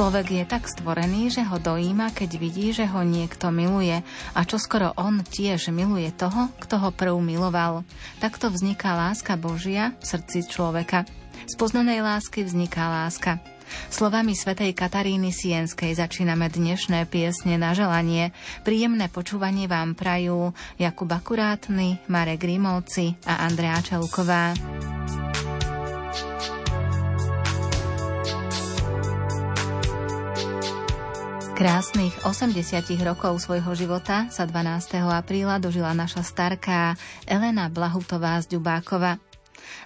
Človek je tak stvorený, že ho dojíma, keď vidí, že ho niekto miluje a čo skoro on tiež miluje toho, kto ho prv miloval. Takto vzniká láska Božia v srdci človeka. Z poznanej lásky vzniká láska. Slovami svätej Kataríny Sienskej začíname dnešné piesne na želanie. Príjemné počúvanie vám prajú Jakub Akurátny, Marek Grimovci a Andrea Čelková. Krásnych 80 rokov svojho života sa 12. apríla dožila naša starká Elena Blahutová z Ďubákova.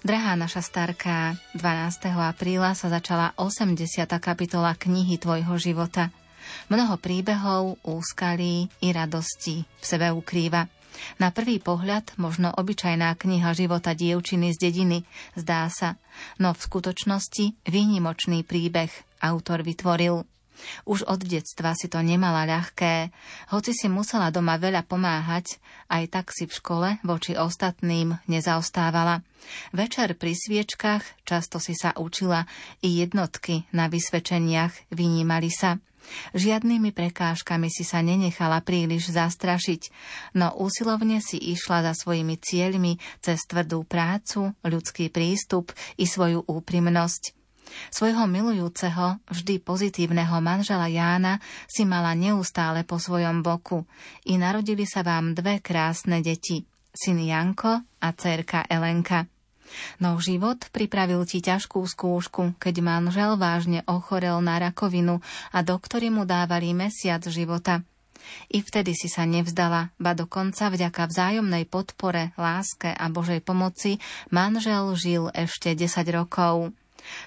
Drahá naša starká, 12. apríla sa začala 80. kapitola knihy Tvojho života. Mnoho príbehov, úskalí i radosti v sebe ukrýva. Na prvý pohľad možno obyčajná kniha života dievčiny z dediny, zdá sa, no v skutočnosti výnimočný príbeh autor vytvoril – už od detstva si to nemala ľahké, hoci si musela doma veľa pomáhať, aj tak si v škole voči ostatným nezaostávala. Večer pri sviečkach často si sa učila, i jednotky na vysvedčeniach vynímali sa. Žiadnymi prekážkami si sa nenechala príliš zastrašiť, no úsilovne si išla za svojimi cieľmi cez tvrdú prácu, ľudský prístup i svoju úprimnosť. Svojho milujúceho, vždy pozitívneho manžela Jána si mala neustále po svojom boku i narodili sa vám dve krásne deti, syn Janko a cerka Elenka. No život pripravil ti ťažkú skúšku, keď manžel vážne ochorel na rakovinu a doktori mu dávali mesiac života. I vtedy si sa nevzdala, ba dokonca vďaka vzájomnej podpore, láske a Božej pomoci manžel žil ešte 10 rokov.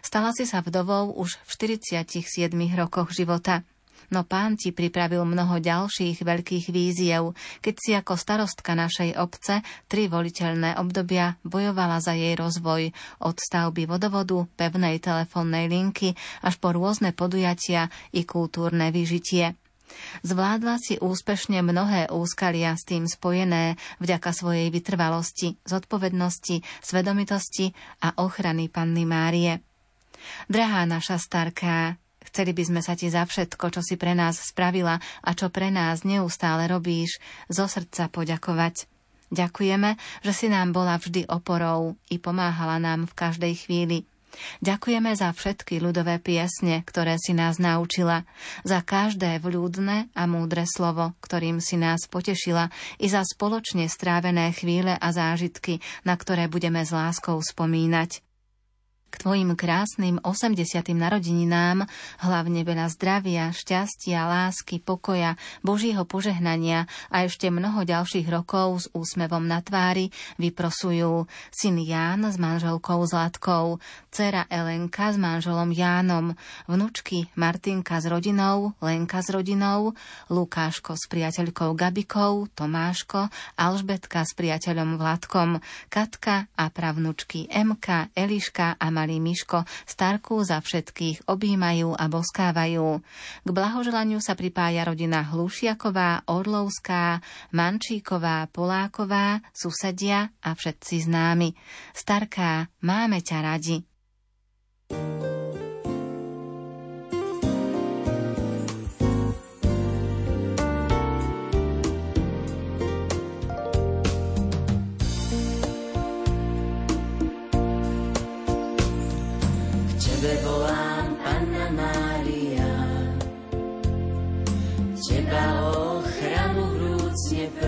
Stala si sa vdovou už v 47 rokoch života. No pán ti pripravil mnoho ďalších veľkých víziev, keď si ako starostka našej obce tri voliteľné obdobia bojovala za jej rozvoj, od stavby vodovodu, pevnej telefónnej linky až po rôzne podujatia i kultúrne vyžitie. Zvládla si úspešne mnohé úskalia s tým spojené vďaka svojej vytrvalosti, zodpovednosti, svedomitosti a ochrany Panny Márie. Drahá naša starká, chceli by sme sa ti za všetko, čo si pre nás spravila a čo pre nás neustále robíš, zo srdca poďakovať. Ďakujeme, že si nám bola vždy oporou i pomáhala nám v každej chvíli. Ďakujeme za všetky ľudové piesne, ktoré si nás naučila, za každé vľúdne a múdre slovo, ktorým si nás potešila, i za spoločne strávené chvíle a zážitky, na ktoré budeme s láskou spomínať. K tvojim krásnym 80. narodeninám hlavne veľa zdravia, šťastia, lásky, pokoja, Božieho požehnania a ešte mnoho ďalších rokov s úsmevom na tvári vyprosujú syn Ján s manželkou Zlatkou, dcera Elenka s manželom Jánom, vnučky Martinka s rodinou, Lenka s rodinou, Lukáško s priateľkou Gabikou, Tomáško, Alžbetka s priateľom Vladkom, Katka a pravnučky Emka, Eliška a malý Miško Starku za všetkých objímajú a boskávajú. K blahoželaniu sa pripája rodina Hlušiaková, Orlovská, Mančíková, Poláková, susedia a všetci známi. Starká, máme ťa radi. thank you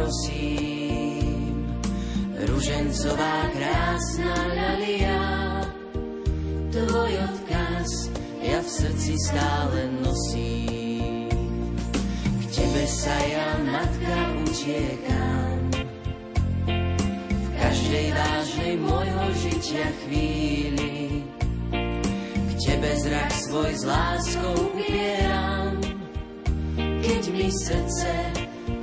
prosím. Ružencová krásna ľalia, Tvoj odkaz ja v srdci stále nosím. K Tebe sa ja, Matka, utiekam, v každej vážnej môjho žitia chvíli Tebe zrak svoj s láskou upieram, keď mi srdce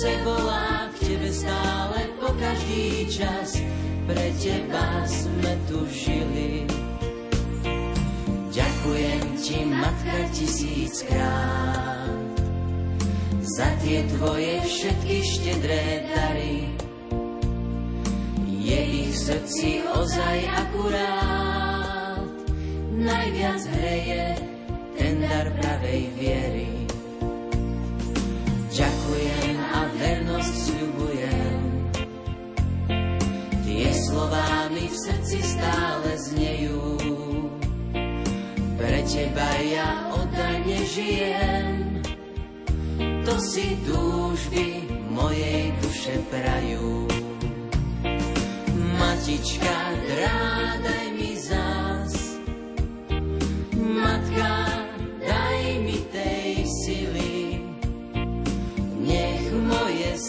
srdce volá k tebe stále po každý čas. Pre teba sme tu žili. Ďakujem ti, matka, tisíckrát za tie tvoje všetky štedré dary. Je ich srdci ozaj akurát, najviac hreje ten dar pravej viery. Ďakujem sľubujem, tie slová mi v srdci stále znejú. Pre teba ja oddane žijem, to si túžby mojej duše prajú. Matička, drádaj mi zás,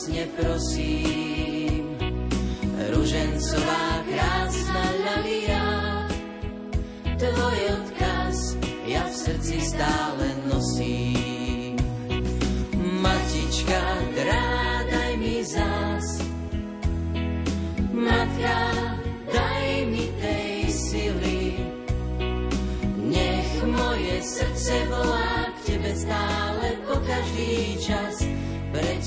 vrúcne prosím. Ružencová krásna ľavia, tvoj odkaz ja v srdci stále nosím. Matička, drádaj mi zás, matka, daj mi tej sily. Nech moje srdce volá k tebe stále po každý čas,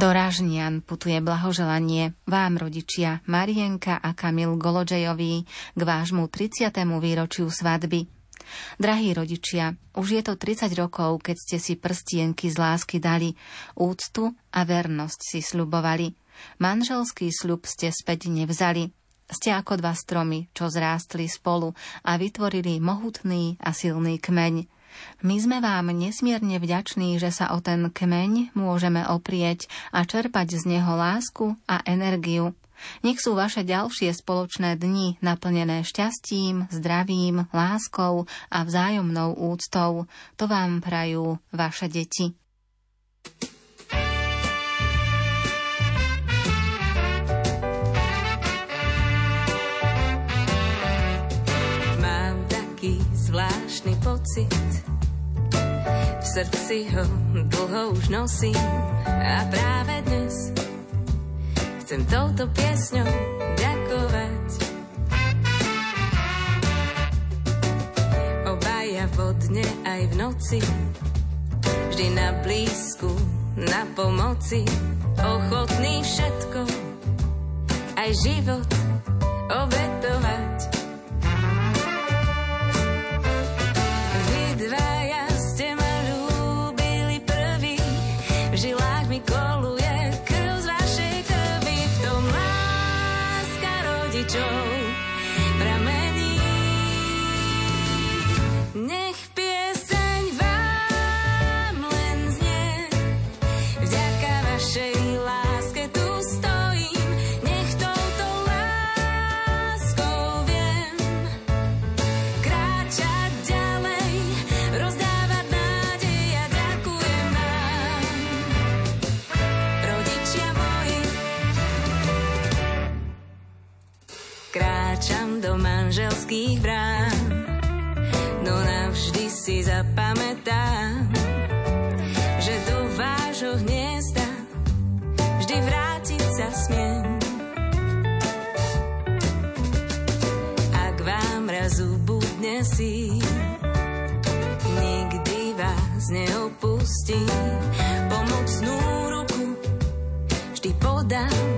Do Ražnian putuje blahoželanie vám, rodičia Marienka a Kamil Golodžejovi k vášmu 30. výročiu svadby. Drahí rodičia, už je to 30 rokov, keď ste si prstienky z lásky dali, úctu a vernosť si sľubovali. Manželský sľub ste späť nevzali. Ste ako dva stromy, čo zrástli spolu a vytvorili mohutný a silný kmeň. My sme vám nesmierne vďační, že sa o ten kmeň môžeme oprieť a čerpať z neho lásku a energiu. Nech sú vaše ďalšie spoločné dni naplnené šťastím, zdravím, láskou a vzájomnou úctou. To vám prajú vaše deti. Zvláštny pocit, v srdci ho dlho už nosím a práve dnes chcem touto piesňou ďakovať. Obaja vodne aj v noci, vždy na blízku, na pomoci, ochotný všetko, aj život obetovať. všetkých brán, no navždy si zapamätám, že do vášho hniezda vždy vrátiť sa smiem. Ak vám raz ubudne si, nikdy vás neopustím, pomocnú ruku vždy podám.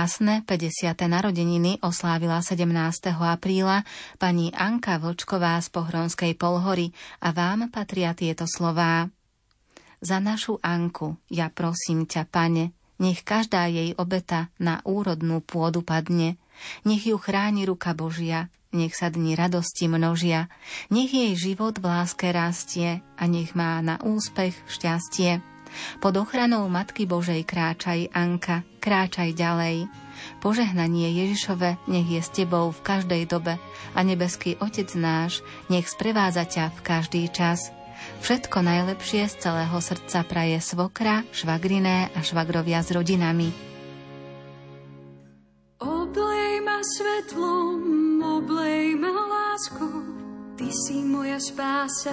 Krásne 50. narodeniny oslávila 17. apríla pani Anka Vlčková z Pohronskej Polhory a vám patria tieto slová. Za našu Anku, ja prosím ťa, pane, nech každá jej obeta na úrodnú pôdu padne, nech ju chráni ruka Božia, nech sa dni radosti množia, nech jej život v láske rastie a nech má na úspech šťastie. Pod ochranou Matky Božej kráčaj, Anka, kráčaj ďalej. Požehnanie Ježišove nech je s tebou v každej dobe a nebeský Otec náš nech sprevádza ťa v každý čas. Všetko najlepšie z celého srdca praje svokra, švagriné a švagrovia s rodinami. Oblej ma svetlom, oblej ma láskou, Ty si moja spása,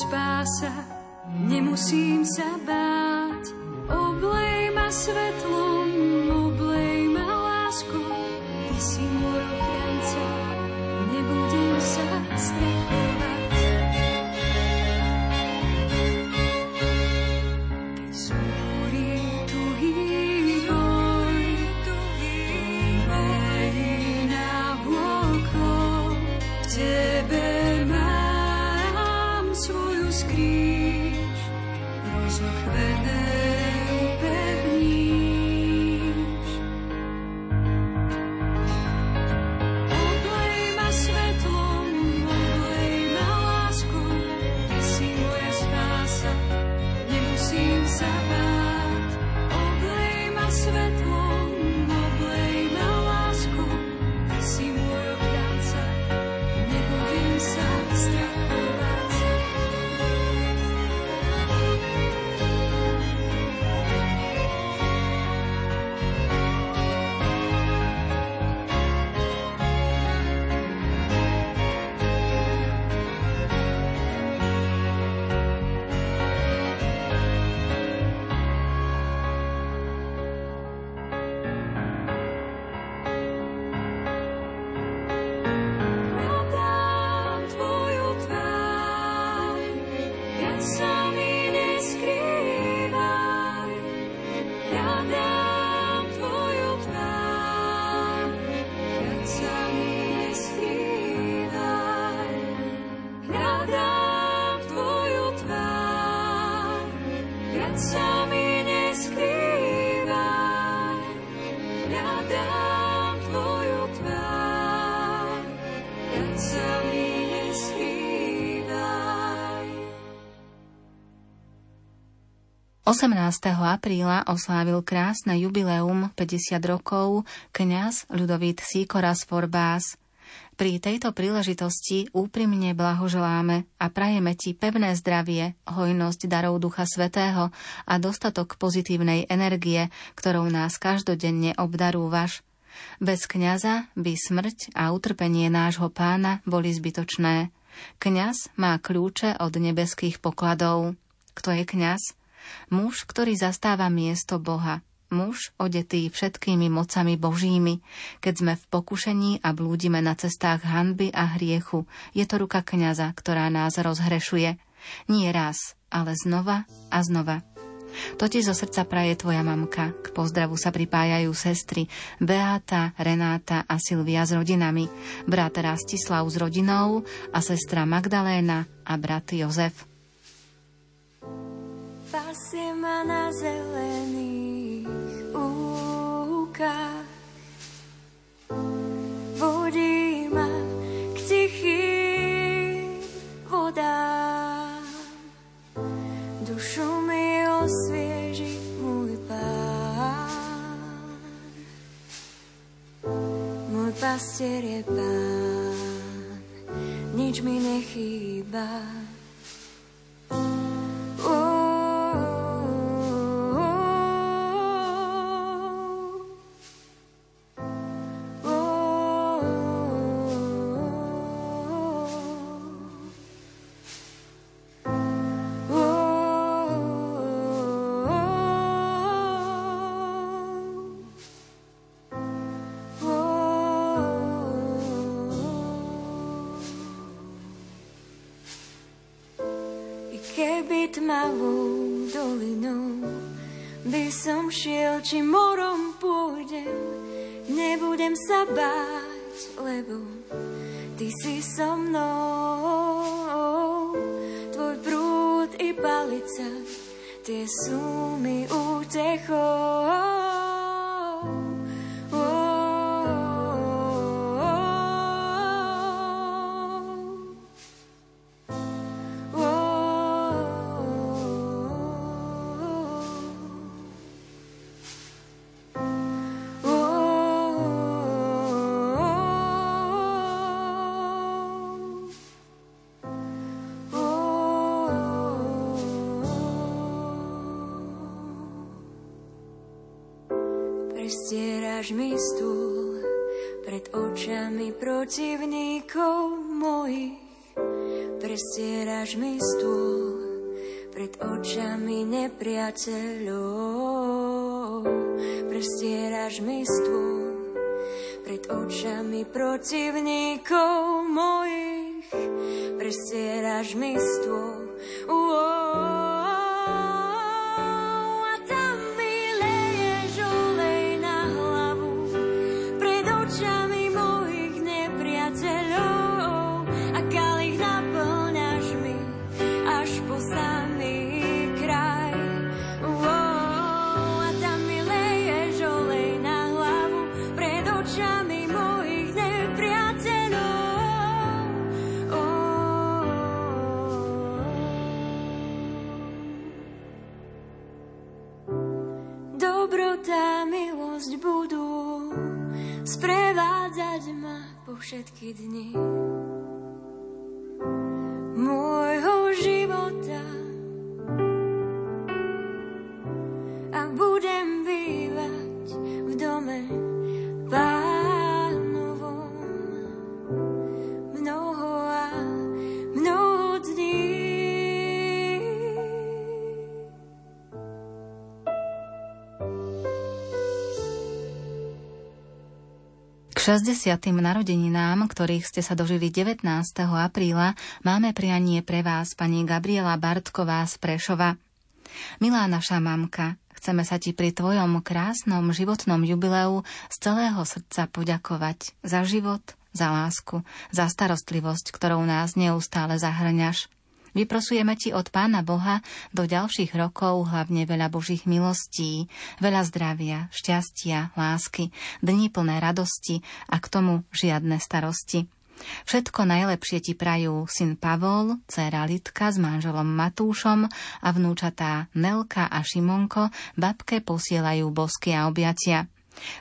Spása, nemusím sa báť. Oblej ma svetlom, 18. apríla oslávil krásne jubileum 50 rokov kňaz Ľudovít Síkora z Forbás. Pri tejto príležitosti úprimne blahoželáme a prajeme ti pevné zdravie, hojnosť darov Ducha Svetého a dostatok pozitívnej energie, ktorou nás každodenne obdarúvaš. Bez kňaza by smrť a utrpenie nášho pána boli zbytočné. Kňaz má kľúče od nebeských pokladov. Kto je kňaz? Muž, ktorý zastáva miesto Boha, muž odetý všetkými mocami Božími. Keď sme v pokušení a blúdime na cestách hanby a hriechu, je to ruka kňaza, ktorá nás rozhrešuje. Nie raz, ale znova a znova. To zo srdca praje tvoja mamka. K pozdravu sa pripájajú sestry Beata, Renáta a Silvia s rodinami, brat Rastislav s rodinou a sestra Magdaléna a brat Jozef pasie ma na zelených úkach. Vodí ma k tichým vodám. Dušu mi osvieži môj pán. Môj pastier je pán, nič mi nechýba. Či morom pôjdem, nebudem sa báť, lebo ty si so mnou. Tvoj prúd i palica, tie sú mi útechou. Stieraš mi stôl pred očami protivníkov mojich. Prestieraš mi stôl pred očami nepriateľov. Prestieraš mi stôl pred očami protivníkov mojich. Prestieraš mi všetky dni 60. narodeninám, ktorých ste sa dožili 19. apríla, máme prianie pre vás pani Gabriela Bartková z Prešova. Milá naša mamka, chceme sa ti pri tvojom krásnom životnom jubileu z celého srdca poďakovať za život, za lásku, za starostlivosť, ktorou nás neustále zahrňaš. Vyprosujeme ti od Pána Boha do ďalších rokov hlavne veľa Božích milostí, veľa zdravia, šťastia, lásky, dní plné radosti a k tomu žiadne starosti. Všetko najlepšie ti prajú syn Pavol, dcéra Litka s manželom Matúšom a vnúčatá Nelka a Šimonko babke posielajú bosky a objatia.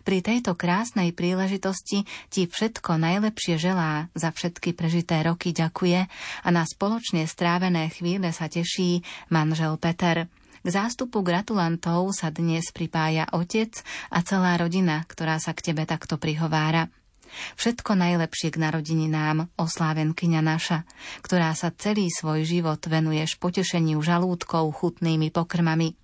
Pri tejto krásnej príležitosti ti všetko najlepšie želá, za všetky prežité roky ďakuje a na spoločne strávené chvíle sa teší manžel Peter. K zástupu gratulantov sa dnes pripája otec a celá rodina, ktorá sa k tebe takto prihovára. Všetko najlepšie k narodeninám, oslávenkyňa naša, ktorá sa celý svoj život venuješ potešeniu žalúdkov chutnými pokrmami.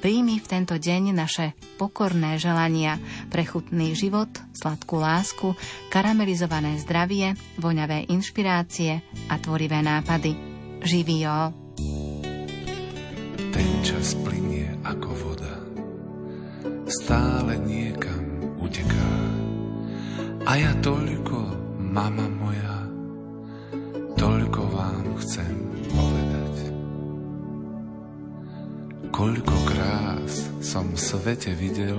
Príjmi v tento deň naše pokorné želania pre chutný život, sladkú lásku, karamelizované zdravie, voňavé inšpirácie a tvorivé nápady. Živio! Ten čas plinie ako voda, stále niekam uteká. A ja toľko, mama moja, toľko vám chcem povedať. Koľko krás som v svete videl,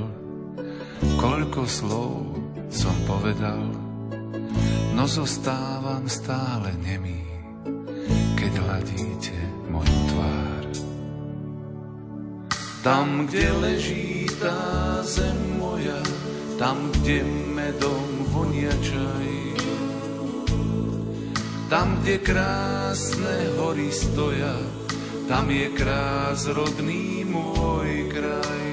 koľko slov som povedal, no zostávam stále nemý, keď hladíte moju tvár. Tam, kde leží tá zem moja, tam, kde medom čaj. Tam, kde krásne hory stoja, tam je krás rodný môj kraj.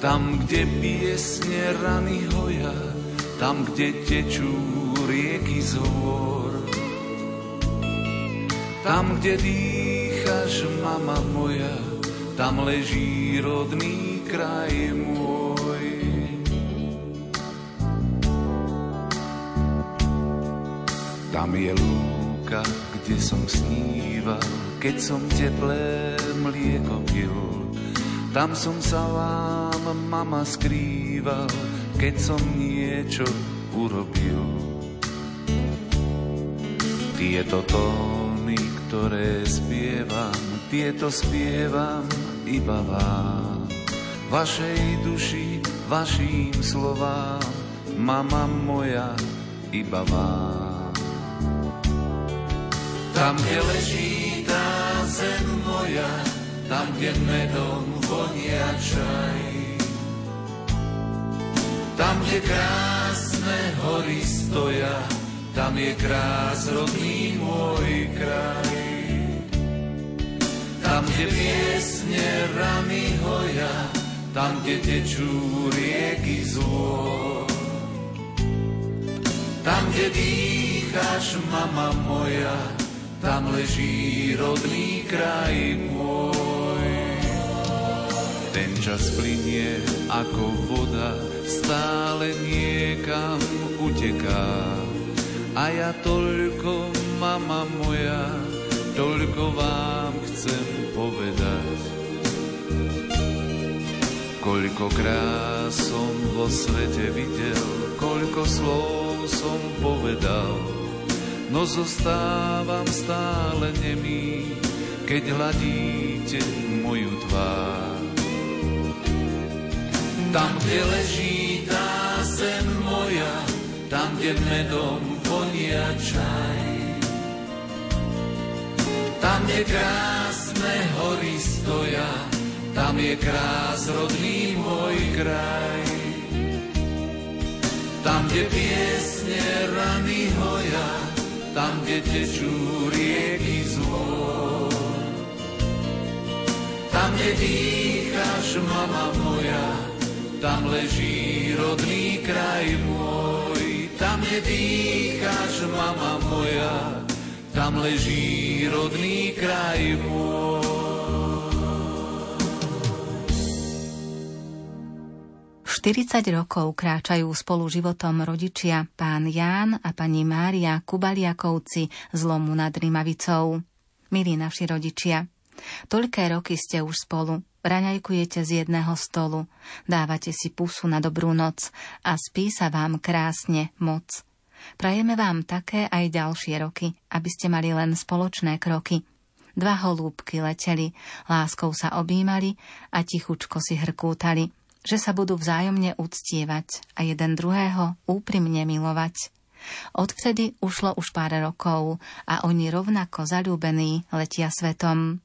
Tam, kde piesne rany hoja, tam, kde tečú rieky z hôr. Tam, kde dýchaš, mama moja, tam leží rodný kraj môj. Tam je lúka, kde som sníval, keď som teplé mlieko pil. Tam som sa vám, mama, skrýval, keď som niečo urobil. Tieto tóny, ktoré spievam, tieto spievam iba vám, vašej duši, vašim slovám, mama moja, iba vám. Tam, kde leží tá zem moja, tam, kde medom vonia čaj. Tam, kde krásne hory stoja, tam je krás rodný môj kraj. Tam, kde piesne rany hoja, tam, kde tečú rieky zlo. Tam, kde dýcháš, mama moja, tam leží rodný kraj môj. Ten čas plinie ako voda, stále niekam uteká. A ja toľko, mama moja, toľko vám chcem povedať. Koľkokrát som vo svete videl, koľko slov som povedal, no zostávam stále nemý, keď hladíte moju tvár. Tam, kde leží tá zem moja, tam, kde medom vonia čaj, tam, kde krásne hory stoja, tam je krás rodný môj kraj. Tam, kde piesne rany hoja, tam, kde tečú rieky zlo. Tam, kde dýcháš, mama moja, tam leží rodný kraj môj. Tam, kde dýcháš, mama moja, tam leží rodný kraj môj. 40 rokov kráčajú spolu životom rodičia pán Ján a pani Mária Kubaliakovci z Lomu nad Rimavicou. Milí naši rodičia, toľké roky ste už spolu, raňajkujete z jedného stolu, dávate si pusu na dobrú noc a spí sa vám krásne moc. Prajeme vám také aj ďalšie roky, aby ste mali len spoločné kroky. Dva holúbky leteli, láskou sa objímali a tichučko si hrkútali, že sa budú vzájomne uctievať a jeden druhého úprimne milovať. Odvtedy ušlo už pár rokov a oni rovnako zalúbení letia svetom.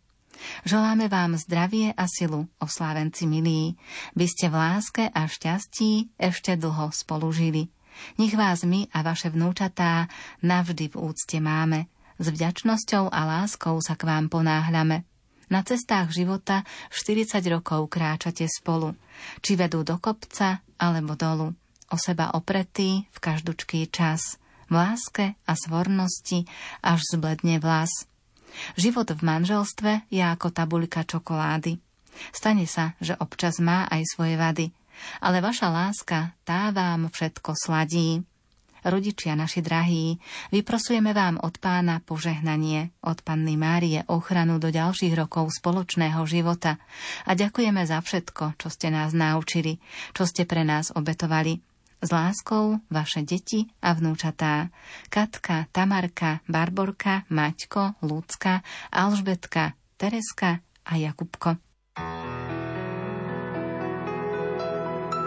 Želáme vám zdravie a silu, oslávenci milí, by ste v láske a šťastí ešte dlho spolu žili. Nech vás my a vaše vnúčatá navždy v úcte máme. S vďačnosťou a láskou sa k vám ponáhľame. Na cestách života 40 rokov kráčate spolu, či vedú do kopca alebo dolu, o seba opretý v každúčký čas, v láske a svornosti až zbledne vlas. Život v manželstve je ako tabulika čokolády. Stane sa, že občas má aj svoje vady, ale vaša láska tá vám všetko sladí. Rodičia naši drahí, vyprosujeme vám od pána požehnanie, od panny Márie ochranu do ďalších rokov spoločného života a ďakujeme za všetko, čo ste nás naučili, čo ste pre nás obetovali. S láskou vaše deti a vnúčatá. Katka, Tamarka, Barborka, Maťko, Lucka, Alžbetka, Tereska a Jakubko.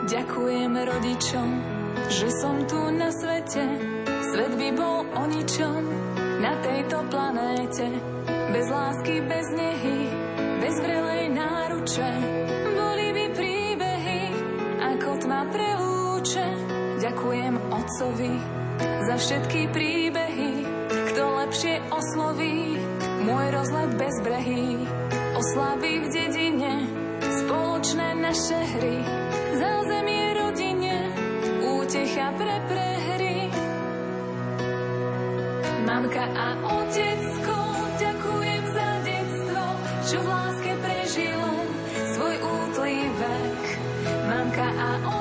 Ďakujem rodičom, že som tu na svete. Svet by bol o ničom na tejto planéte. Bez lásky, bez nehy, bez vrelej náruče. Boli by príbehy, ako tma preúče. Ďakujem otcovi za všetky príbehy. Kto lepšie osloví môj rozlet bez brehy. Oslavy v dedine, spoločné naše hry. Utecha pre prehry. Mamka a otecko, ďakujem za detstvo, čo v láske prežilo svoj útlý vek. Mamka a otecko,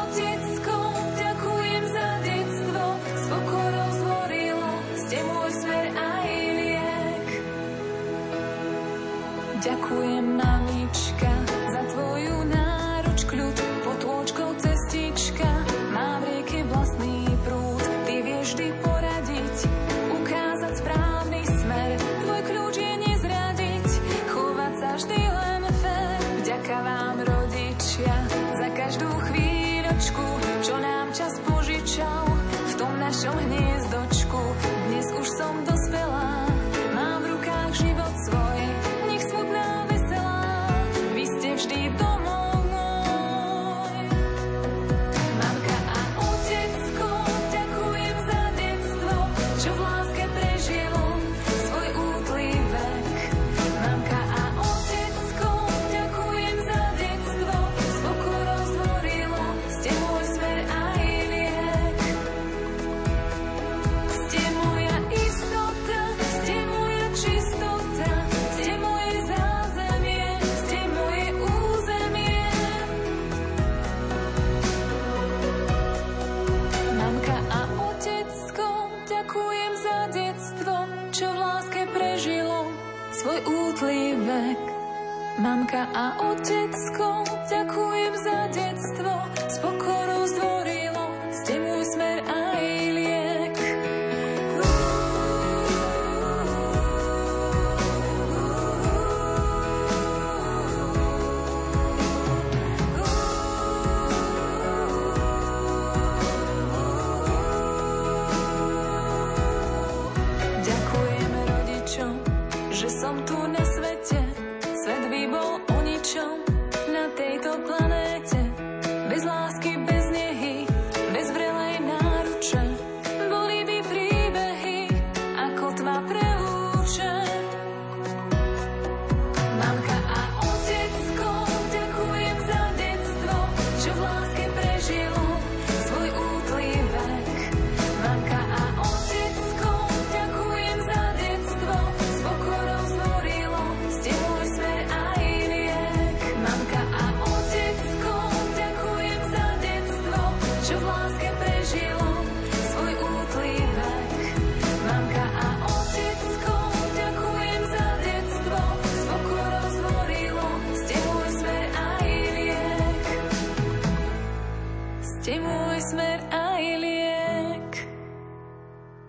Ste môj smer aj liek.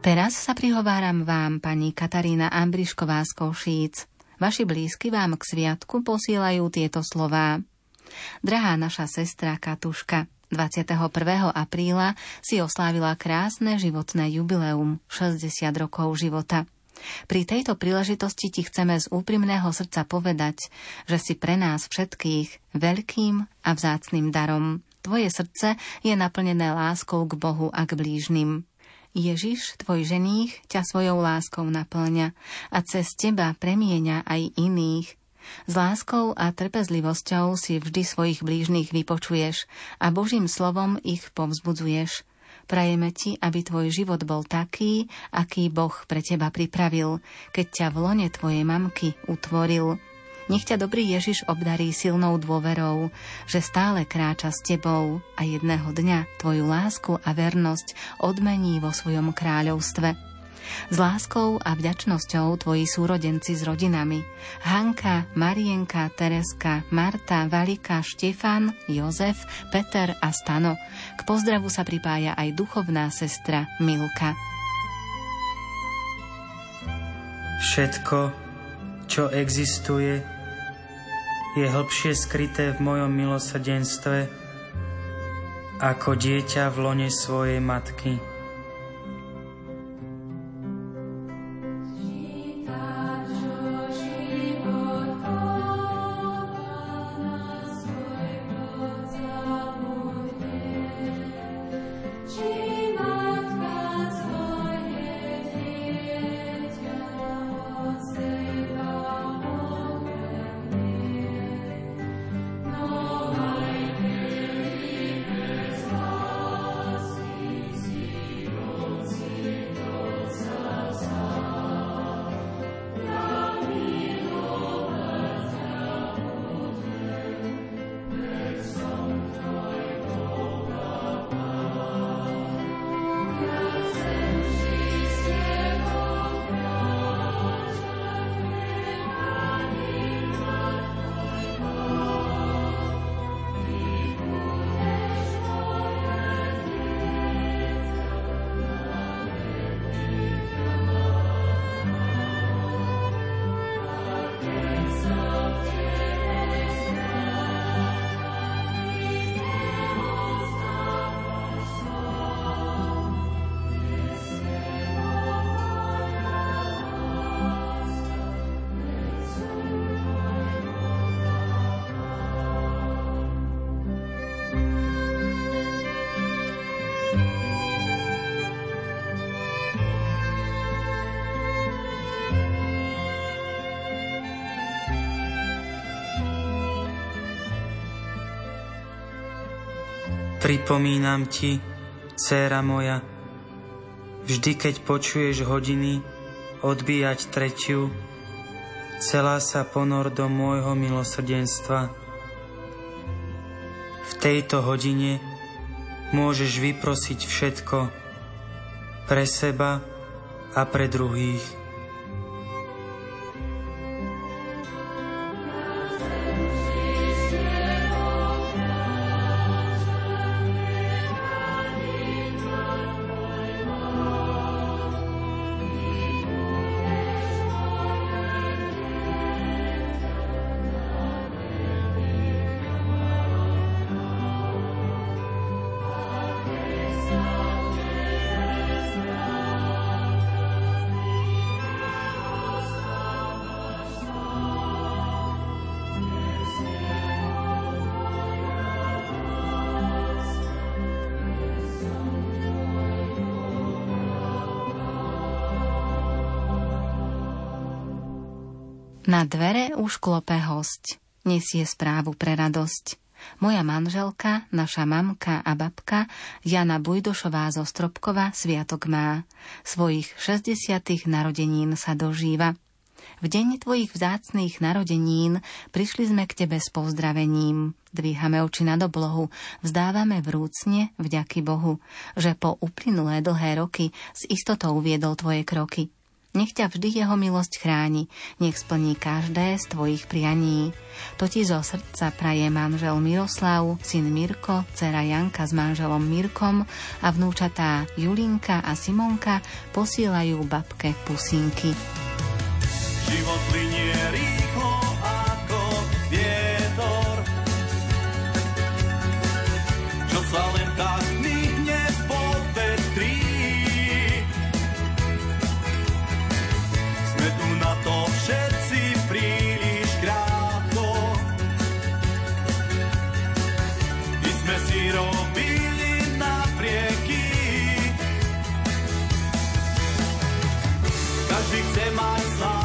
Teraz sa prihováram vám, pani Katarína Ambrišková z Košíc. Vaši blízky vám k sviatku posielajú tieto slová. Drahá naša sestra Katuška, 21. apríla si oslávila krásne životné jubileum 60 rokov života. Pri tejto príležitosti ti chceme z úprimného srdca povedať, že si pre nás všetkých veľkým a vzácným darom. Tvoje srdce je naplnené láskou k Bohu a k blížnym. Ježiš, tvoj ženích, ťa svojou láskou naplňa a cez teba premieňa aj iných, s láskou a trpezlivosťou si vždy svojich blížnych vypočuješ a Božím slovom ich povzbudzuješ. Prajeme ti, aby tvoj život bol taký, aký Boh pre teba pripravil, keď ťa v lone tvojej mamky utvoril. Nech ťa dobrý Ježiš obdarí silnou dôverou, že stále kráča s tebou a jedného dňa tvoju lásku a vernosť odmení vo svojom kráľovstve. S láskou a vďačnosťou tvoji súrodenci s rodinami. Hanka, Marienka, Tereska, Marta, Valika, Štefan, Jozef, Peter a Stano. K pozdravu sa pripája aj duchovná sestra Milka. Všetko, čo existuje, je hlbšie skryté v mojom milosrdenstve ako dieťa v lone svojej matky. Pripomínam ti, dcéra moja, vždy keď počuješ hodiny odbíjať tretiu, celá sa ponor do môjho milosrdenstva. V tejto hodine môžeš vyprosiť všetko pre seba a pre druhých. Dvere už klope host, nesie správu pre radosť. Moja manželka, naša mamka a babka Jana Bujdošová zo Stropkova sviatok má. Svojich 60. narodenín sa dožíva. V deň tvojich vzácných narodenín prišli sme k tebe s pozdravením. Dvíhame oči nad oblohu, vzdávame vrúcne vďaky Bohu, že po uplynulé dlhé roky s istotou viedol tvoje kroky. Nech ťa vždy jeho milosť chráni, nech splní každé z tvojich prianí. To zo srdca praje manžel Miroslav, syn Mirko, dcera Janka s manželom Mirkom a vnúčatá Julinka a Simonka posielajú babke pusinky. Život plinie chcem mať slávu.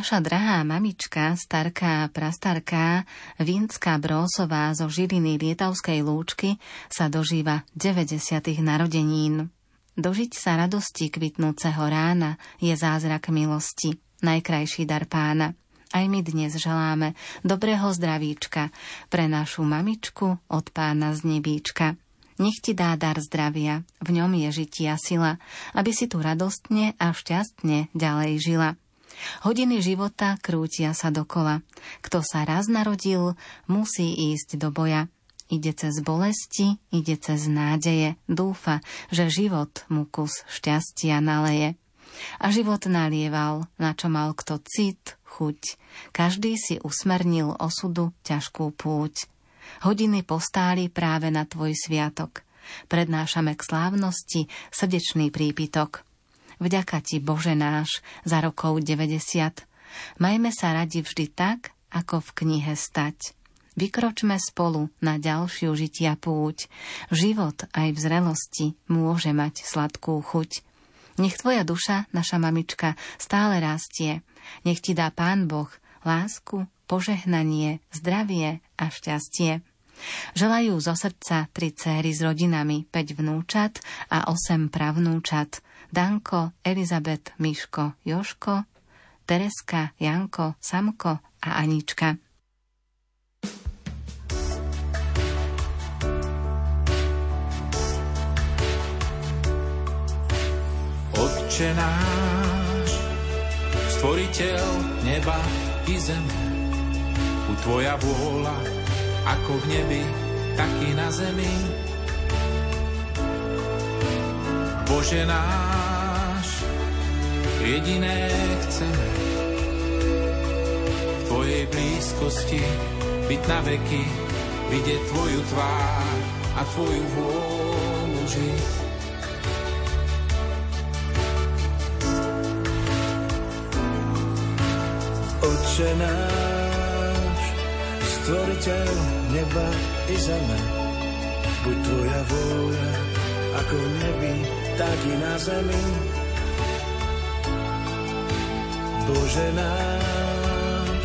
Naša drahá mamička, starká prastarká Vinská Brósová zo Žiliny Lietavskej lúčky sa dožíva 90. narodenín. Dožiť sa radosti kvitnúceho rána je zázrak milosti, najkrajší dar pána. Aj my dnes želáme dobrého zdravíčka pre našu mamičku od pána z nebíčka. Nech ti dá dar zdravia, v ňom je žitia sila, aby si tu radostne a šťastne ďalej žila. Hodiny života krútia sa dokola. Kto sa raz narodil, musí ísť do boja. Ide cez bolesti, ide cez nádeje, dúfa, že život mu kus šťastia naleje. A život nalieval, na čo mal kto cit, chuť. Každý si usmernil osudu ťažkú púť. Hodiny postáli práve na tvoj sviatok. Prednášame k slávnosti srdečný prípitok – Vďaka ti, Bože náš, za rokov 90. Majme sa radi vždy tak, ako v knihe stať. Vykročme spolu na ďalšiu žitia púť. Život aj v zrelosti môže mať sladkú chuť. Nech tvoja duša, naša mamička, stále rastie. Nech ti dá Pán Boh lásku, požehnanie, zdravie a šťastie. Želajú zo srdca tri céry s rodinami, 5 vnúčat a 8 pravnúčat. Danko, Elizabet, Miško, Joško, Tereska, Janko, Samko a Anička. Otče náš, stvoriteľ neba i zeme, u Tvoja vôľa, ako v nebi, tak i na zemi. Bože náš, jediné chceme, v Tvojej blízkosti byť na veky, vidieť Tvoju tvár a Tvoju vôľu žiť. Otče náš, stvoriteľ neba i zeme, buď tvoja vôľa, ako v nebi, i na zemi. Bože náš,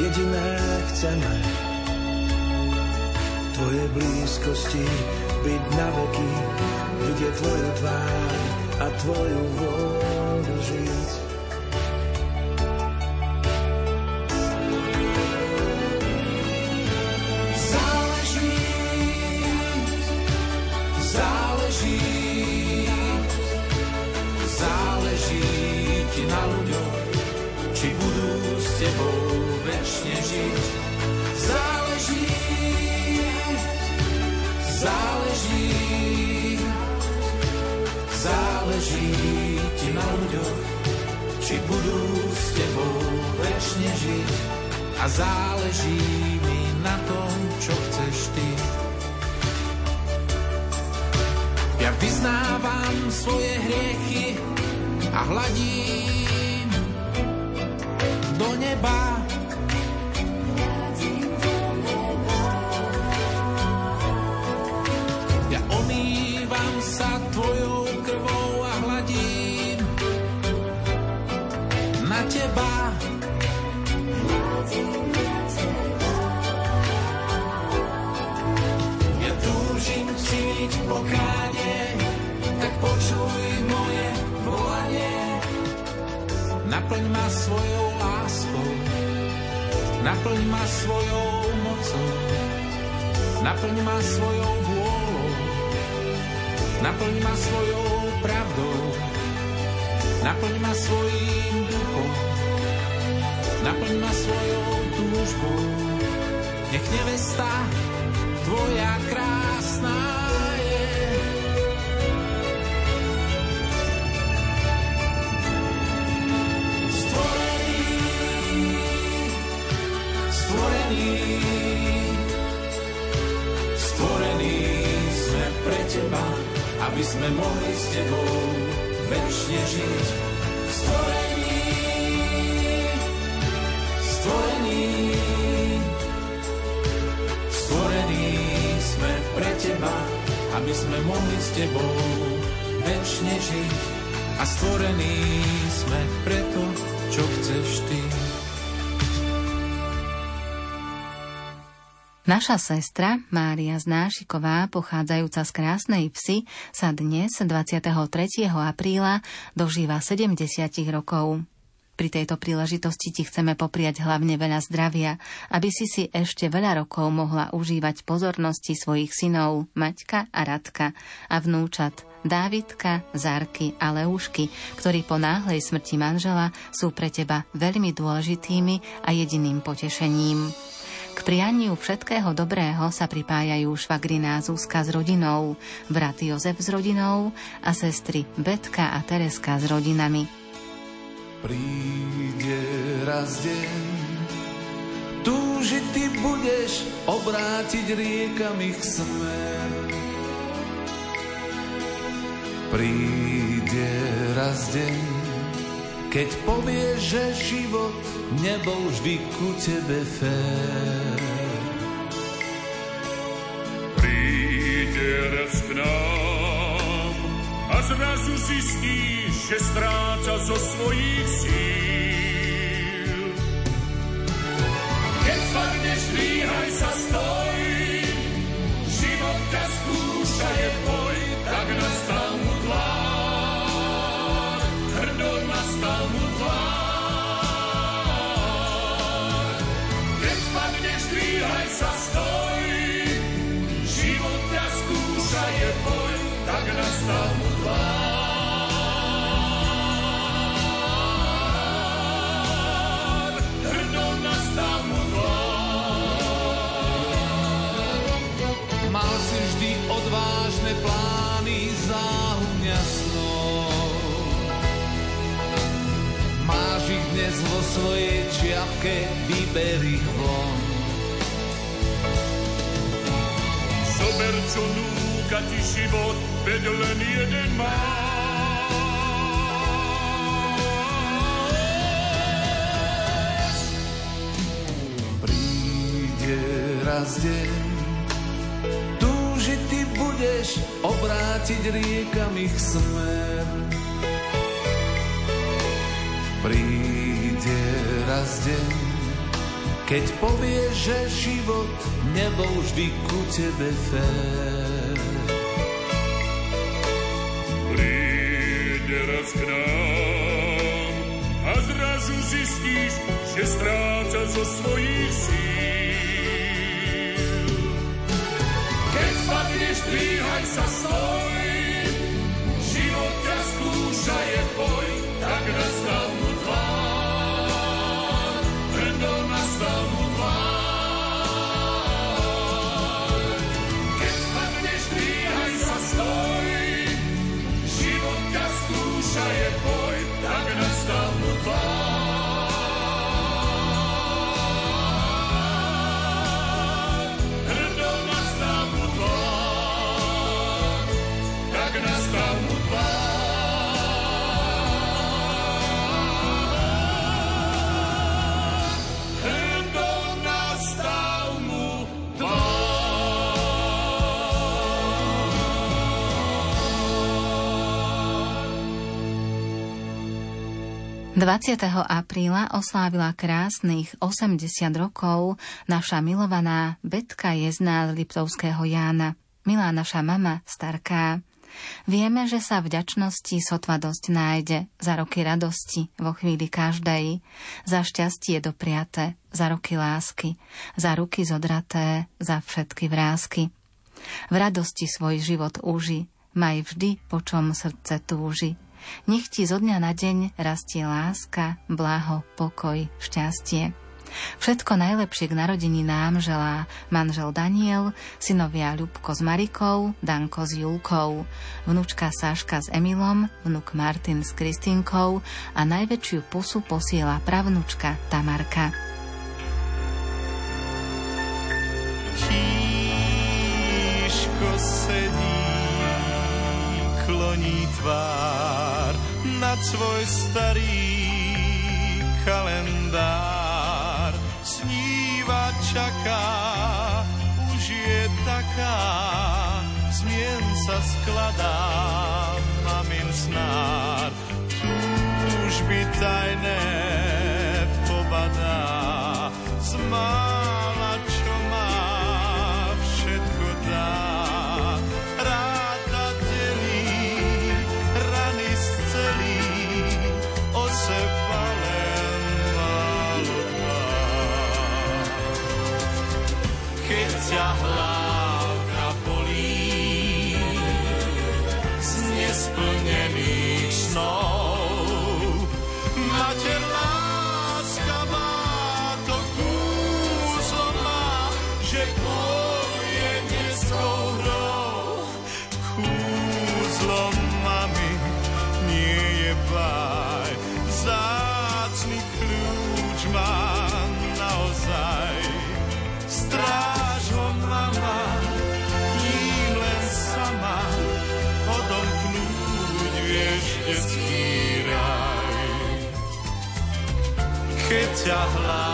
jediné chceme, v Tvojej blízkosti byť na veky, vidieť Tvoju tvár a Tvoju vôľu žiť. Záleží mi na tom, čo chceš ty. Ja vyznávam svoje hriechy a hladím do neba. Naplň ma svojou pravdou, naplň ma svojím duchom, naplň ma svojou túžbou. Nech nevesta tvoja krásna aby sme mohli s Tebou väčšine žiť. Stvorení, stvorení, stvorení sme pre Teba, aby sme mohli s Tebou väčšine žiť. A stvorení sme preto, čo chceš Ty. Naša sestra Mária Znášiková, pochádzajúca z krásnej psy, sa dnes, 23. apríla, dožíva 70 rokov. Pri tejto príležitosti ti chceme popriať hlavne veľa zdravia, aby si si ešte veľa rokov mohla užívať pozornosti svojich synov Maťka a Radka a vnúčat Dávidka, Zárky a Leušky, ktorí po náhlej smrti manžela sú pre teba veľmi dôležitými a jediným potešením. K prianiu všetkého dobrého sa pripájajú švagriná Zuzka s rodinou, brat Jozef s rodinou a sestry Betka a Tereska s rodinami. Príde raz deň, túžiť ty budeš obrátiť riekami k smer. Príde raz deň, keď povieš, že život nebol vždy ku tebe fér. Príde rec k nám a zrazu zistíš, že stráca zo svojich síl. Keď spadneš, líhaj sa stoj, život ťa skúša je po vo svojej čiapke vyber ich von. Zober, čo núka ti život, veď len jeden má. Príde raz deň, túžiť ty budeš obrátiť riekam ich smer. Príde raz deň, keď povieš, že život nebol vždy ku tebe fér. Príde raz k nám a zrazu zistíš, že stráca zo svojich síl. Keď spadneš, dvíhaj sa, stoj, život ťa skúša, je boj, tak nastal 20. apríla oslávila krásnych 80 rokov naša milovaná Betka Jezná z Liptovského Jána. Milá naša mama, starká. Vieme, že sa vďačnosti sotva dosť nájde, za roky radosti vo chvíli každej, za šťastie dopriate, za roky lásky, za ruky zodraté, za všetky vrázky. V radosti svoj život uži, maj vždy, po čom srdce túži. Nech ti zo dňa na deň rastie láska, blaho, pokoj, šťastie. Všetko najlepšie k narodení nám želá manžel Daniel, synovia Ľubko s Marikou, Danko s Julkou, vnúčka Saška s Emilom, vnuk Martin s Kristinkou a najväčšiu pusu posiela pravnúčka Tamarka. Tížko sedí, kloní tvár nad svoj starý kalendár. Sníva, čaká, už je taká, zmien sa skladá, mamin snár. Túžby tajné pobadá, zmála, Keď ťa hlávka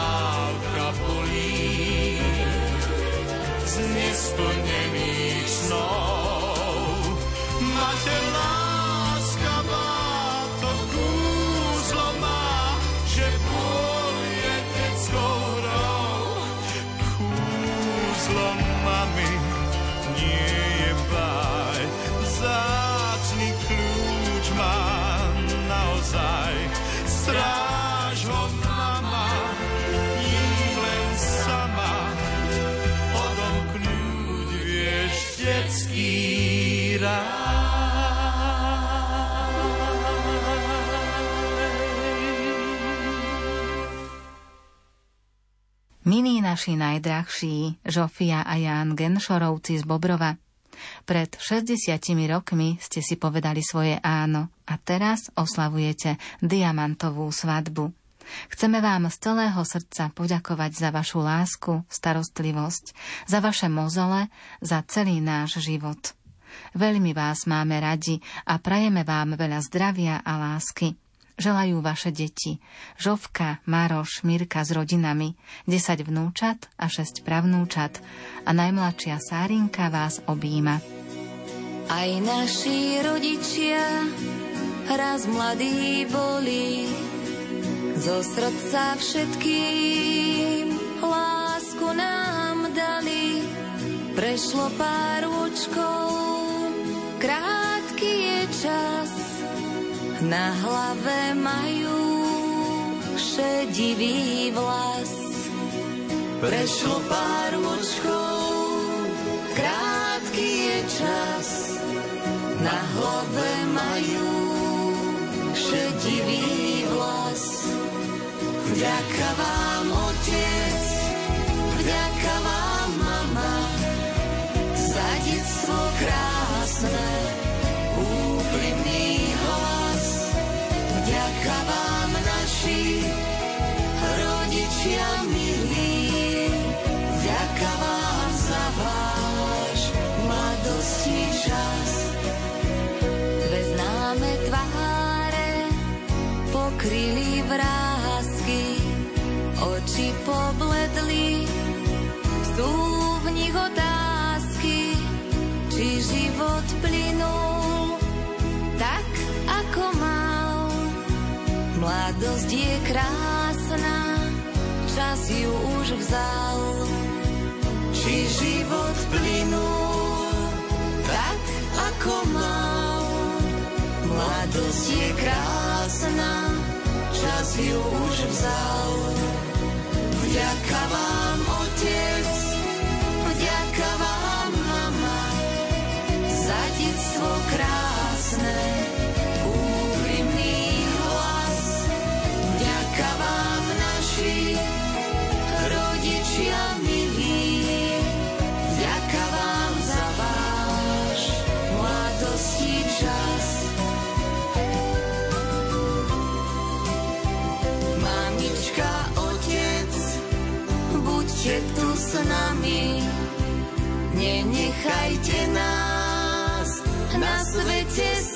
naši najdrahší, Žofia a Ján Genšorovci z Bobrova. Pred 60 rokmi ste si povedali svoje áno a teraz oslavujete diamantovú svadbu. Chceme vám z celého srdca poďakovať za vašu lásku, starostlivosť, za vaše mozole, za celý náš život. Veľmi vás máme radi a prajeme vám veľa zdravia a lásky. Želajú vaše deti. Žovka, Maroš, Mirka s rodinami, 10 vnúčat a 6 pravnúčat a najmladšia Sárinka vás objíma. Aj naši rodičia raz mladí boli, zo srdca všetkým lásku nám dali. Prešlo pár očkov, krátky je čas, na hlave majú šedivý vlas. Prešlo pár očkov, krátky je čas, na hlave majú šedivý vlas. Vďaka vám, otec, vďaka rodičia milí, vďaka vám za váš čas. Dve tváre pokryli vrázky, oči pobledli, sú otázky, či život plynul tak, ako mal. Mladosť je krásna, ju už vzal. Či život plynul tak, ako mal. Mladosť je krásna, čas ju už vzal. Vďaka nami, nenechajte nás na svete samých.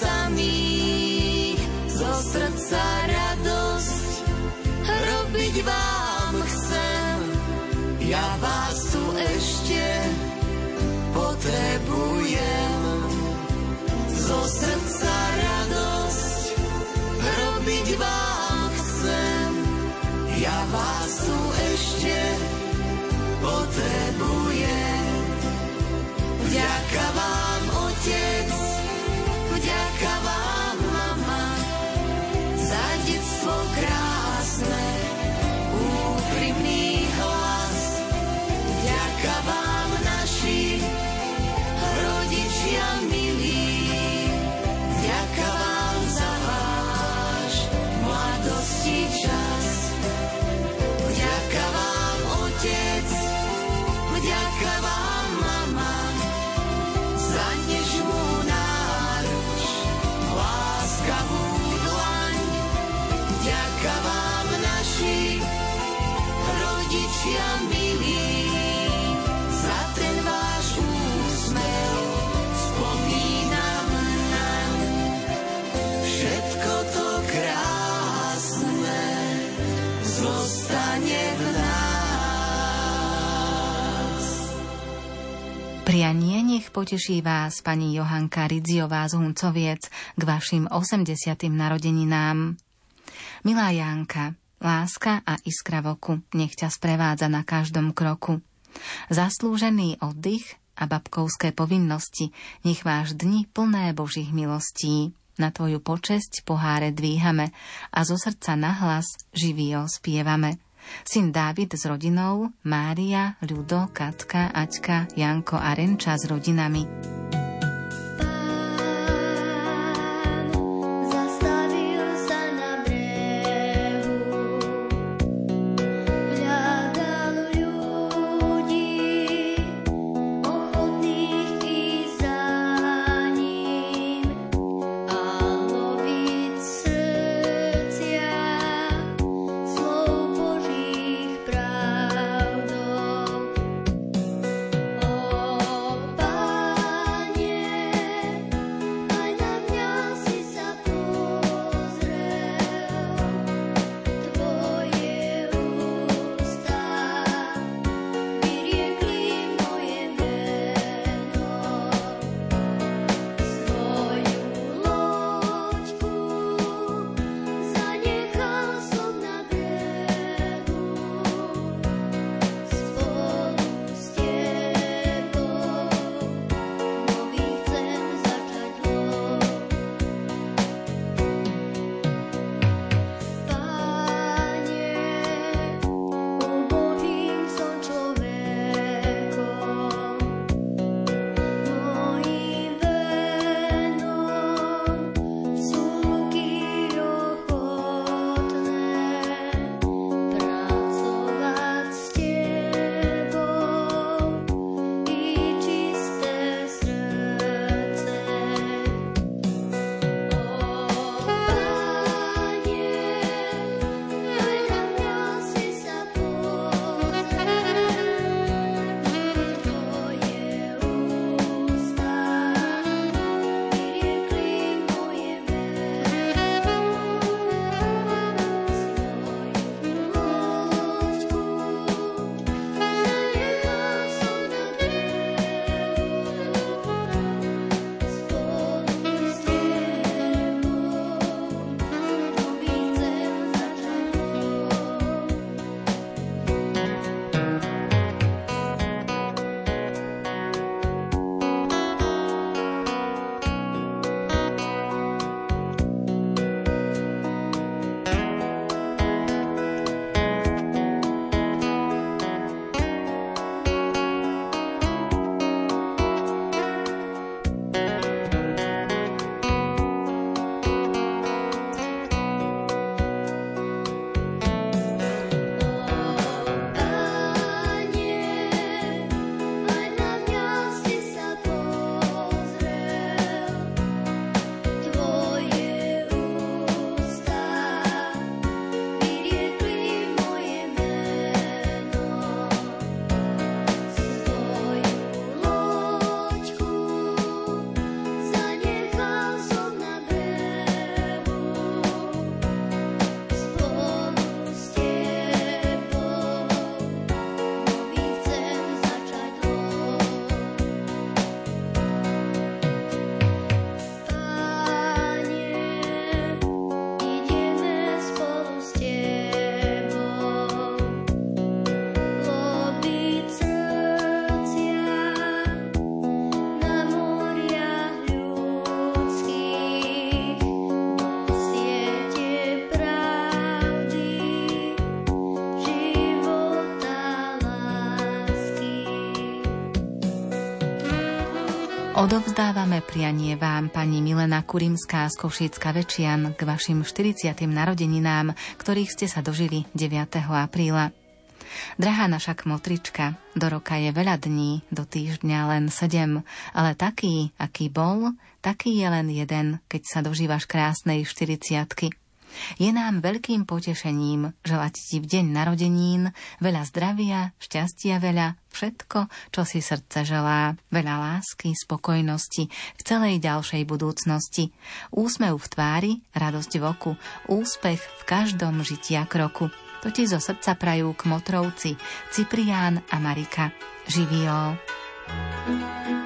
Prianie nech poteší vás pani Johanka Ridziová z Huncoviec k vašim 80. narodeninám. Milá Janka, láska a iskra v oku nech ťa sprevádza na každom kroku. Zaslúžený oddych a babkovské povinnosti nech váš dni plné Božích milostí. Na tvoju počesť poháre dvíhame a zo srdca nahlas živý spievame. Syn Dávid s rodinou, Mária, Ľudo, Katka, Aťka, Janko a Renča s rodinami. Odovzdávame prianie vám pani Milena Kurimská z Košicka Večian k vašim 40. narodeninám, ktorých ste sa dožili 9. apríla. Drahá naša kmotrička, do roka je veľa dní, do týždňa len sedem, ale taký, aký bol, taký je len jeden, keď sa dožívaš krásnej 40 je nám veľkým potešením želať ti v deň narodenín veľa zdravia, šťastia veľa, všetko, čo si srdce želá, veľa lásky, spokojnosti v celej ďalšej budúcnosti, úsmev v tvári, radosť v oku, úspech v každom žitia kroku. To ti zo srdca prajú kmotrovci Ciprián a Marika. Živio. thank you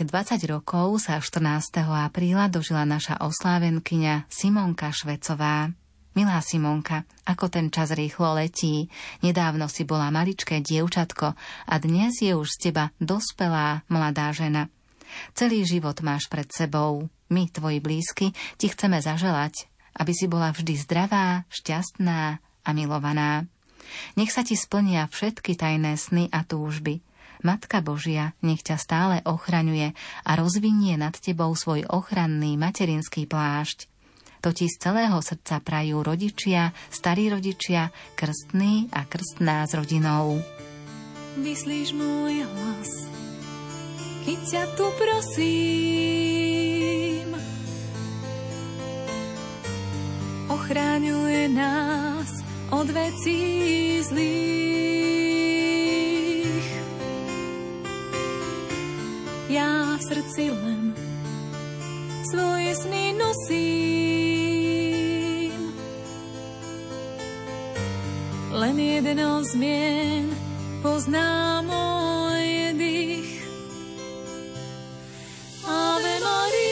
Krásnych 20 rokov sa 14. apríla dožila naša oslávenkyňa Simonka Švecová. Milá Simonka, ako ten čas rýchlo letí. Nedávno si bola maličké dievčatko a dnes je už z teba dospelá mladá žena. Celý život máš pred sebou. My, tvoji blízky, ti chceme zaželať, aby si bola vždy zdravá, šťastná a milovaná. Nech sa ti splnia všetky tajné sny a túžby. Matka Božia nech ťa stále ochraňuje a rozvinie nad tebou svoj ochranný materinský plášť. To ti z celého srdca prajú rodičia, starí rodičia, krstní a krstná s rodinou. Vyslíš môj hlas, keď ťa tu prosím. Ochráňuje nás od vecí zlých. Ja v srdci len svoje sny nosím. Len jedno zmien pozná môj dých. Ave Maria,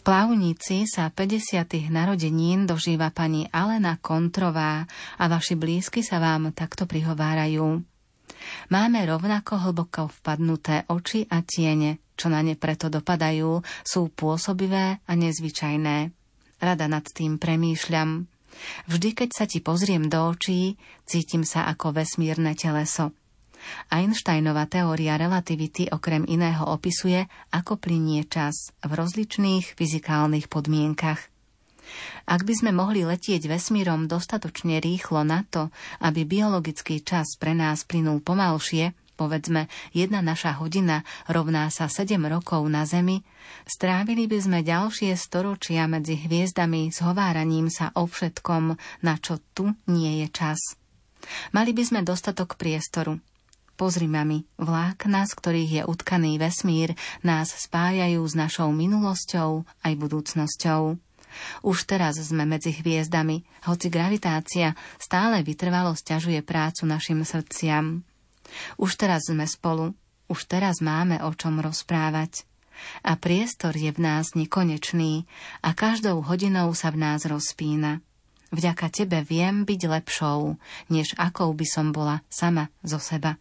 V Plavnici sa 50. narodenín dožíva pani Alena Kontrová a vaši blízky sa vám takto prihovárajú. Máme rovnako hlboko vpadnuté oči a tiene, čo na ne preto dopadajú, sú pôsobivé a nezvyčajné. Rada nad tým premýšľam. Vždy, keď sa ti pozriem do očí, cítim sa ako vesmírne teleso. Einsteinova teória relativity okrem iného opisuje, ako plinie čas v rozličných fyzikálnych podmienkach. Ak by sme mohli letieť vesmírom dostatočne rýchlo na to, aby biologický čas pre nás plynul pomalšie, povedzme jedna naša hodina rovná sa 7 rokov na Zemi, strávili by sme ďalšie storočia medzi hviezdami s hováraním sa o všetkom, na čo tu nie je čas. Mali by sme dostatok priestoru, Pozri, mami, vlákna, z ktorých je utkaný vesmír, nás spájajú s našou minulosťou aj budúcnosťou. Už teraz sme medzi hviezdami, hoci gravitácia stále vytrvalo stiažuje prácu našim srdciam. Už teraz sme spolu, už teraz máme o čom rozprávať. A priestor je v nás nekonečný a každou hodinou sa v nás rozpína. Vďaka tebe viem byť lepšou, než akou by som bola sama zo seba.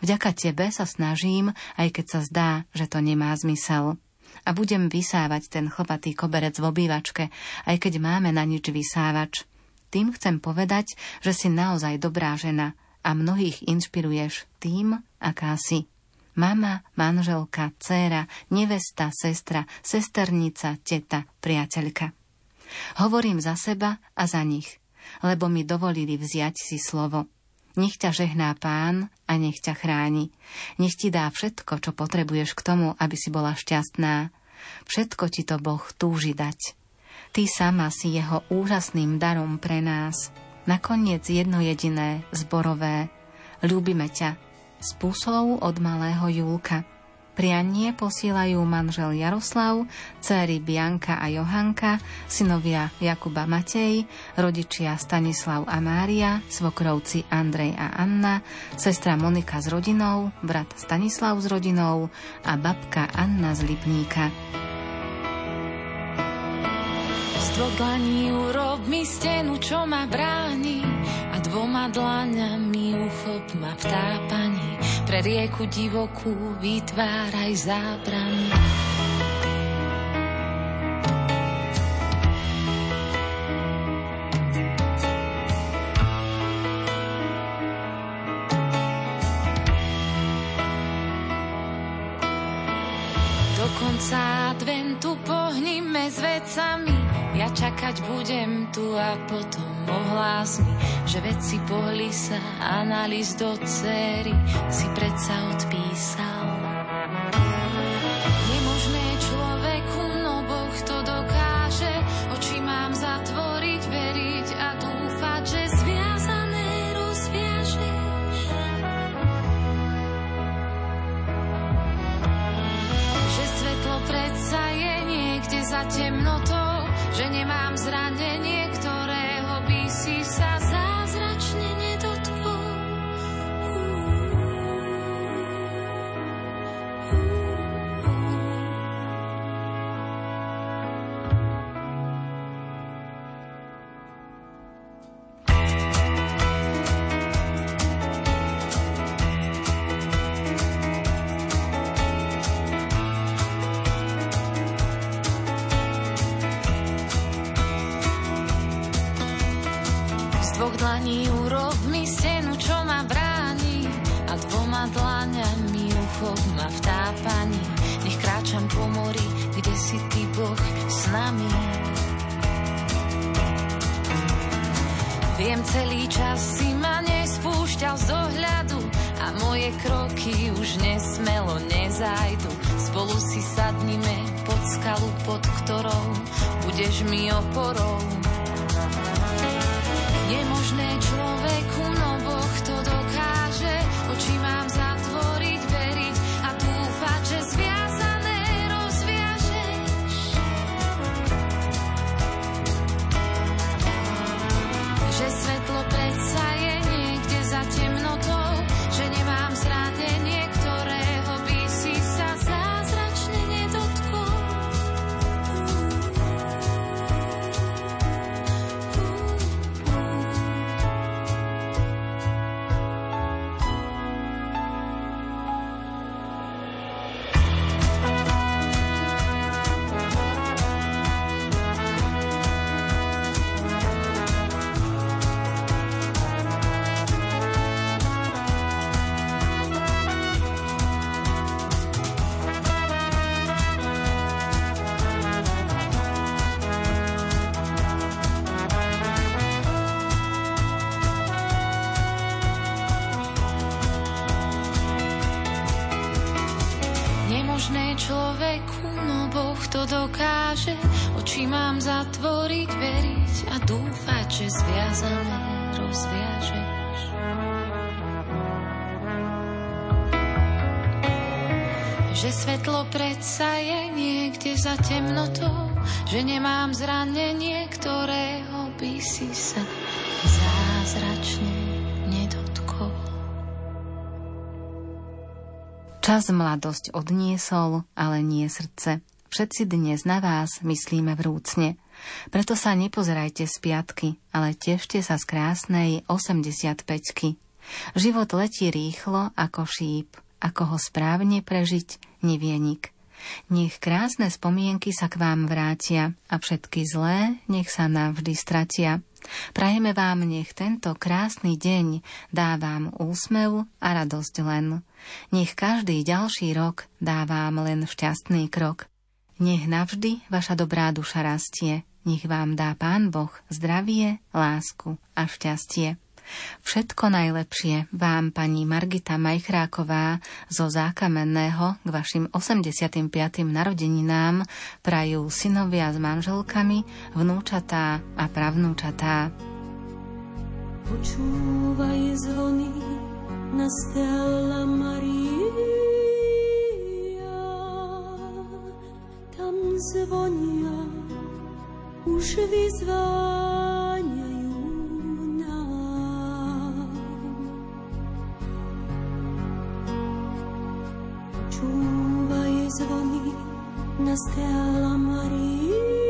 Vďaka tebe sa snažím, aj keď sa zdá, že to nemá zmysel. A budem vysávať ten chlpatý koberec v obývačke, aj keď máme na nič vysávač. Tým chcem povedať, že si naozaj dobrá žena a mnohých inšpiruješ tým, aká si. Mama, manželka, dcéra, nevesta, sestra, sesternica, teta, priateľka. Hovorím za seba a za nich, lebo mi dovolili vziať si slovo. Nech ťa žehná pán a nech ťa chráni. Nech ti dá všetko, čo potrebuješ k tomu, aby si bola šťastná. Všetko ti to Boh túži dať. Ty sama si jeho úžasným darom pre nás. Nakoniec jedno jediné, zborové. Ľúbime ťa. Z od malého Julka. Prianie posielajú manžel Jaroslav, céry Bianka a Johanka, synovia Jakuba Matej, rodičia Stanislav a Mária, svokrovci Andrej a Anna, sestra Monika s rodinou, brat Stanislav s rodinou a babka Anna z Lipníka. Z dlaní urob mi stenu, čo ma bráni a dvoma dlaňami uchop ma tápaní pre rieku divokú vytváraj zábrany. Do konca adventu pohnime s vecami, čakať budem tu a potom ohlás mi, že veci pohli sa a na list do cery si predsa odpísal. Nemožné človeku, no Boh to dokáže, oči mám zatvoriť, veriť a dúfať, že zviazané rozviažeš. Že svetlo predsa je niekde za temnotou, nemám ktorou budeš mi oporou dokáže. Oči mám zatvoriť, veriť a dúfať, že zviazané rozviažeš. Že svetlo predsa je niekde za temnotou, že nemám zranenie, ktorého by si sa zázračne Čas mladosť odniesol, ale nie srdce. Všetci dnes na vás myslíme vrúcne. Preto sa nepozerajte z piatky, ale tešte sa z krásnej 85 Život letí rýchlo ako šíp, ako ho správne prežiť nevie nik. Nech krásne spomienky sa k vám vrátia a všetky zlé nech sa navždy stratia. Prajeme vám, nech tento krásny deň dá vám úsmev a radosť len. Nech každý ďalší rok dá vám len šťastný krok. Nech navždy vaša dobrá duša rastie. Nech vám dá Pán Boh zdravie, lásku a šťastie. Všetko najlepšie vám, pani Margita Majchráková zo Zákamenného k vašim 85. narodeninám prajú synovia s manželkami, vnúčatá a pravnúčatá. Počúvaj zvony na Stella tam zvonia, už vyzváňajú Počúvaj zvony na Stella Maria.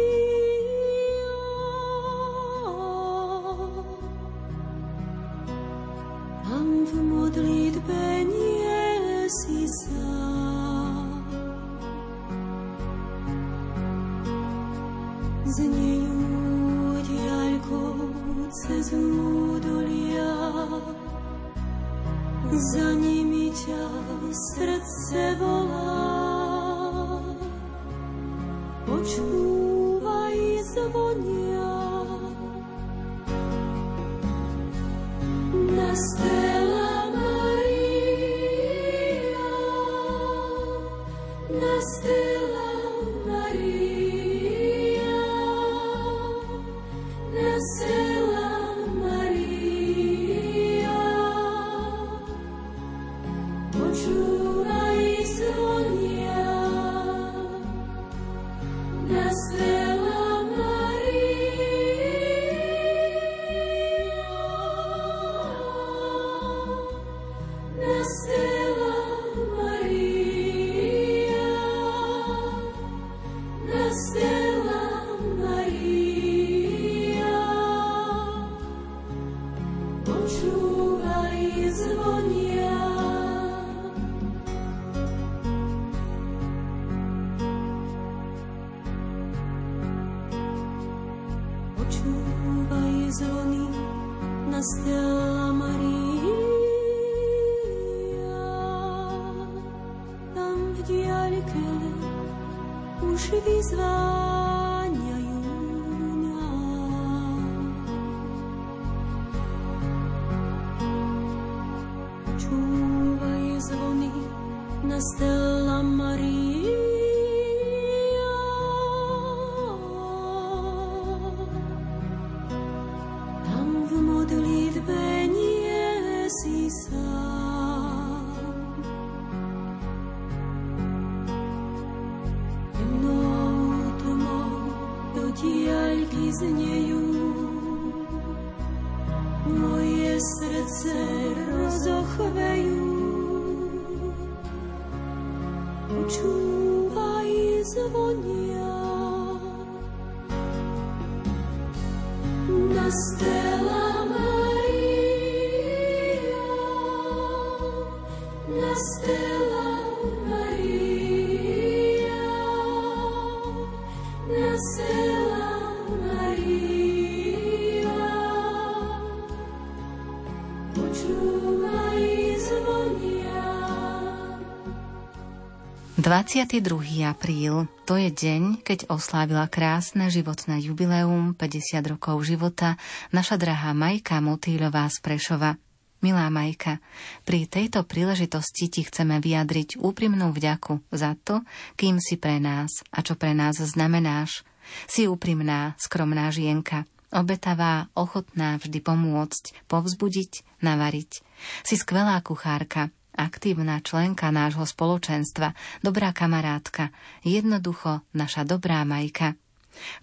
22. apríl, to je deň, keď oslávila krásne životné jubileum 50 rokov života naša drahá Majka Motýľová z Prešova. Milá Majka, pri tejto príležitosti ti chceme vyjadriť úprimnú vďaku za to, kým si pre nás a čo pre nás znamenáš. Si úprimná, skromná žienka, obetavá, ochotná vždy pomôcť, povzbudiť, navariť. Si skvelá kuchárka, aktívna členka nášho spoločenstva, dobrá kamarátka, jednoducho naša dobrá Majka.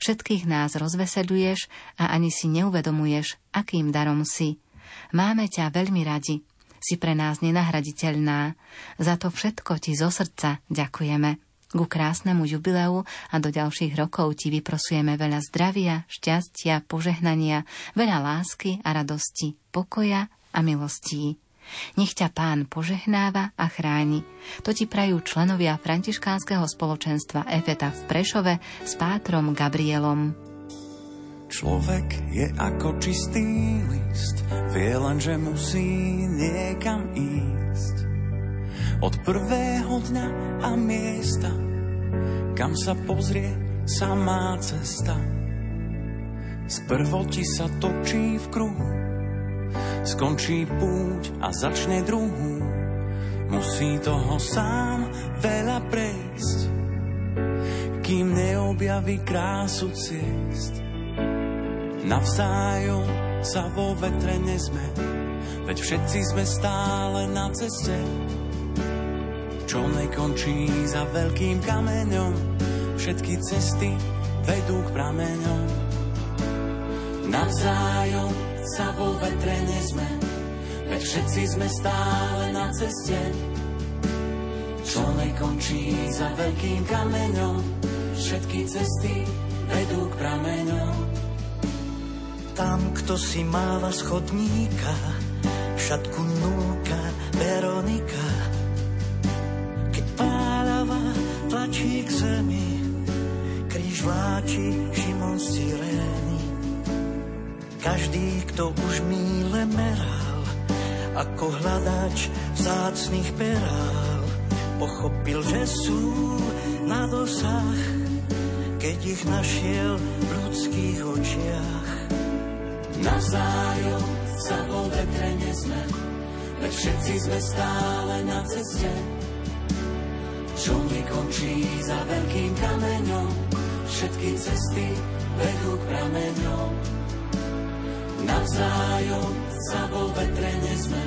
Všetkých nás rozveseluješ a ani si neuvedomuješ, akým darom si. Máme ťa veľmi radi. Si pre nás nenahraditeľná. Za to všetko ti zo srdca ďakujeme. Ku krásnemu jubileu a do ďalších rokov ti vyprosujeme veľa zdravia, šťastia, požehnania, veľa lásky a radosti, pokoja a milostí. Nech ťa pán požehnáva a chráni. To ti prajú členovia františkánskeho spoločenstva Efeta v Prešove s pátrom Gabrielom. Človek je ako čistý list, vie len, že musí niekam ísť. Od prvého dňa a miesta, kam sa pozrie samá cesta. Sprvo ti sa točí v kruhu, skončí púť a začne druhú. Musí toho sám veľa prejsť, kým neobjaví krásu ciest Navzájom sa vo vetre nezme, veď všetci sme stále na ceste. Čo nekončí za veľkým kameňom, všetky cesty vedú k prameňom. Navzájom sa vo vetre nezme, veď všetci sme stále na ceste. Čo nekončí za veľkým kameňom, všetky cesty vedú k prameňom tam, kto si máva schodníka, šatku núka Veronika. Keď pálava tlačí k zemi, kríž vláči Šimon z. Každý, kto už míle meral, ako hľadač vzácných perál, pochopil, že sú na dosah, keď ich našiel v ľudských očiach. Navzájom sa vo vetre nesme, veď všetci sme stále na ceste. Čo nekončí za veľkým kameňom, všetky cesty vedú k prameňom. Navzájom sa vo vetre nesme,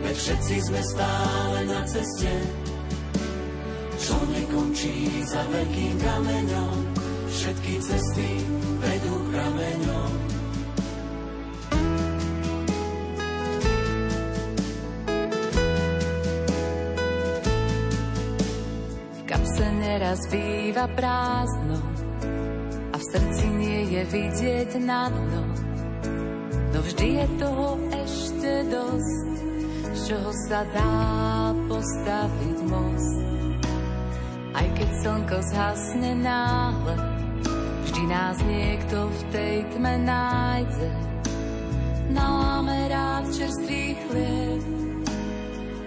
veď všetci sme stále na ceste. Čo nekončí za veľkým kameňom, všetky cesty vedú k prameňom. teraz býva prázdno a v srdci nie je vidieť na dno. Vždy je toho ešte dosť, z čoho sa dá postaviť most. Aj keď slnko zhasne náhle, vždy nás niekto v tej tme nájde. Naláme rád čerstvý chlieb,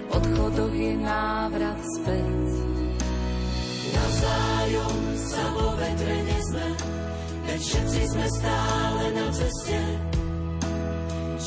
v odchodoch je návrat späť navzájom sa vo vetre nezme, veď všetci sme stále na ceste,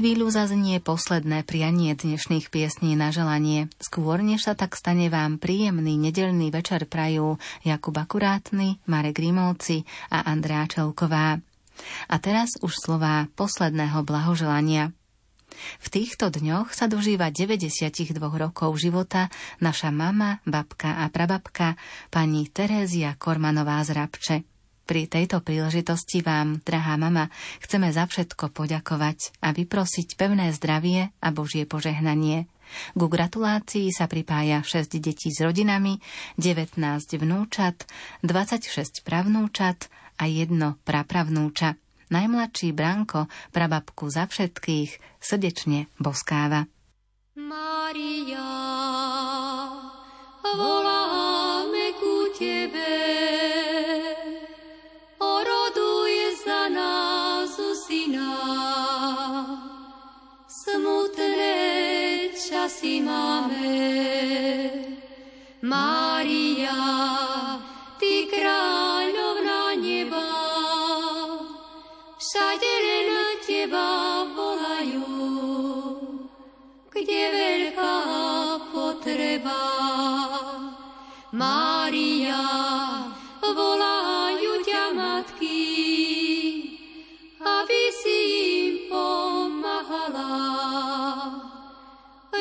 Chvíľu zaznie posledné prianie dnešných piesní na želanie. Skôr, než sa tak stane vám príjemný nedelný večer prajú Jakub Akurátny, Marek Rímovci a Andrea Čelková. A teraz už slová posledného blahoželania. V týchto dňoch sa dožíva 92 rokov života naša mama, babka a prababka, pani Terézia Kormanová z Rabče. Pri tejto príležitosti vám, drahá mama, chceme za všetko poďakovať a vyprosiť pevné zdravie a Božie požehnanie. Ku gratulácii sa pripája 6 detí s rodinami, 19 vnúčat, 26 pravnúčat a jedno prapravnúča. Najmladší Branko prababku za všetkých srdečne boskáva. Maria, voláme ku Tebe, časy máme. Mária, Ty kráľovná neba, všade len Teba volajú, kde veľká potreba. Mária,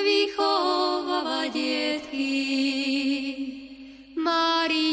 vychovávať dietky. Mária,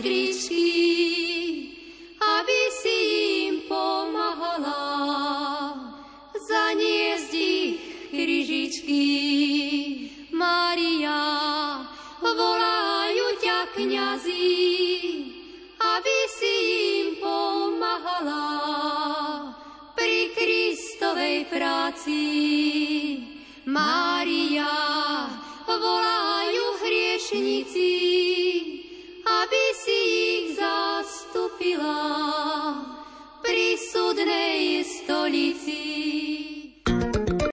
sestričky, aby si im pomáhala zaniesť ich kryžičky. Maria, volajú ťa kniazy, aby si im pomáhala pri Kristovej práci. Maria, volajú hriešnici, vystúpila pri súdnej stolici.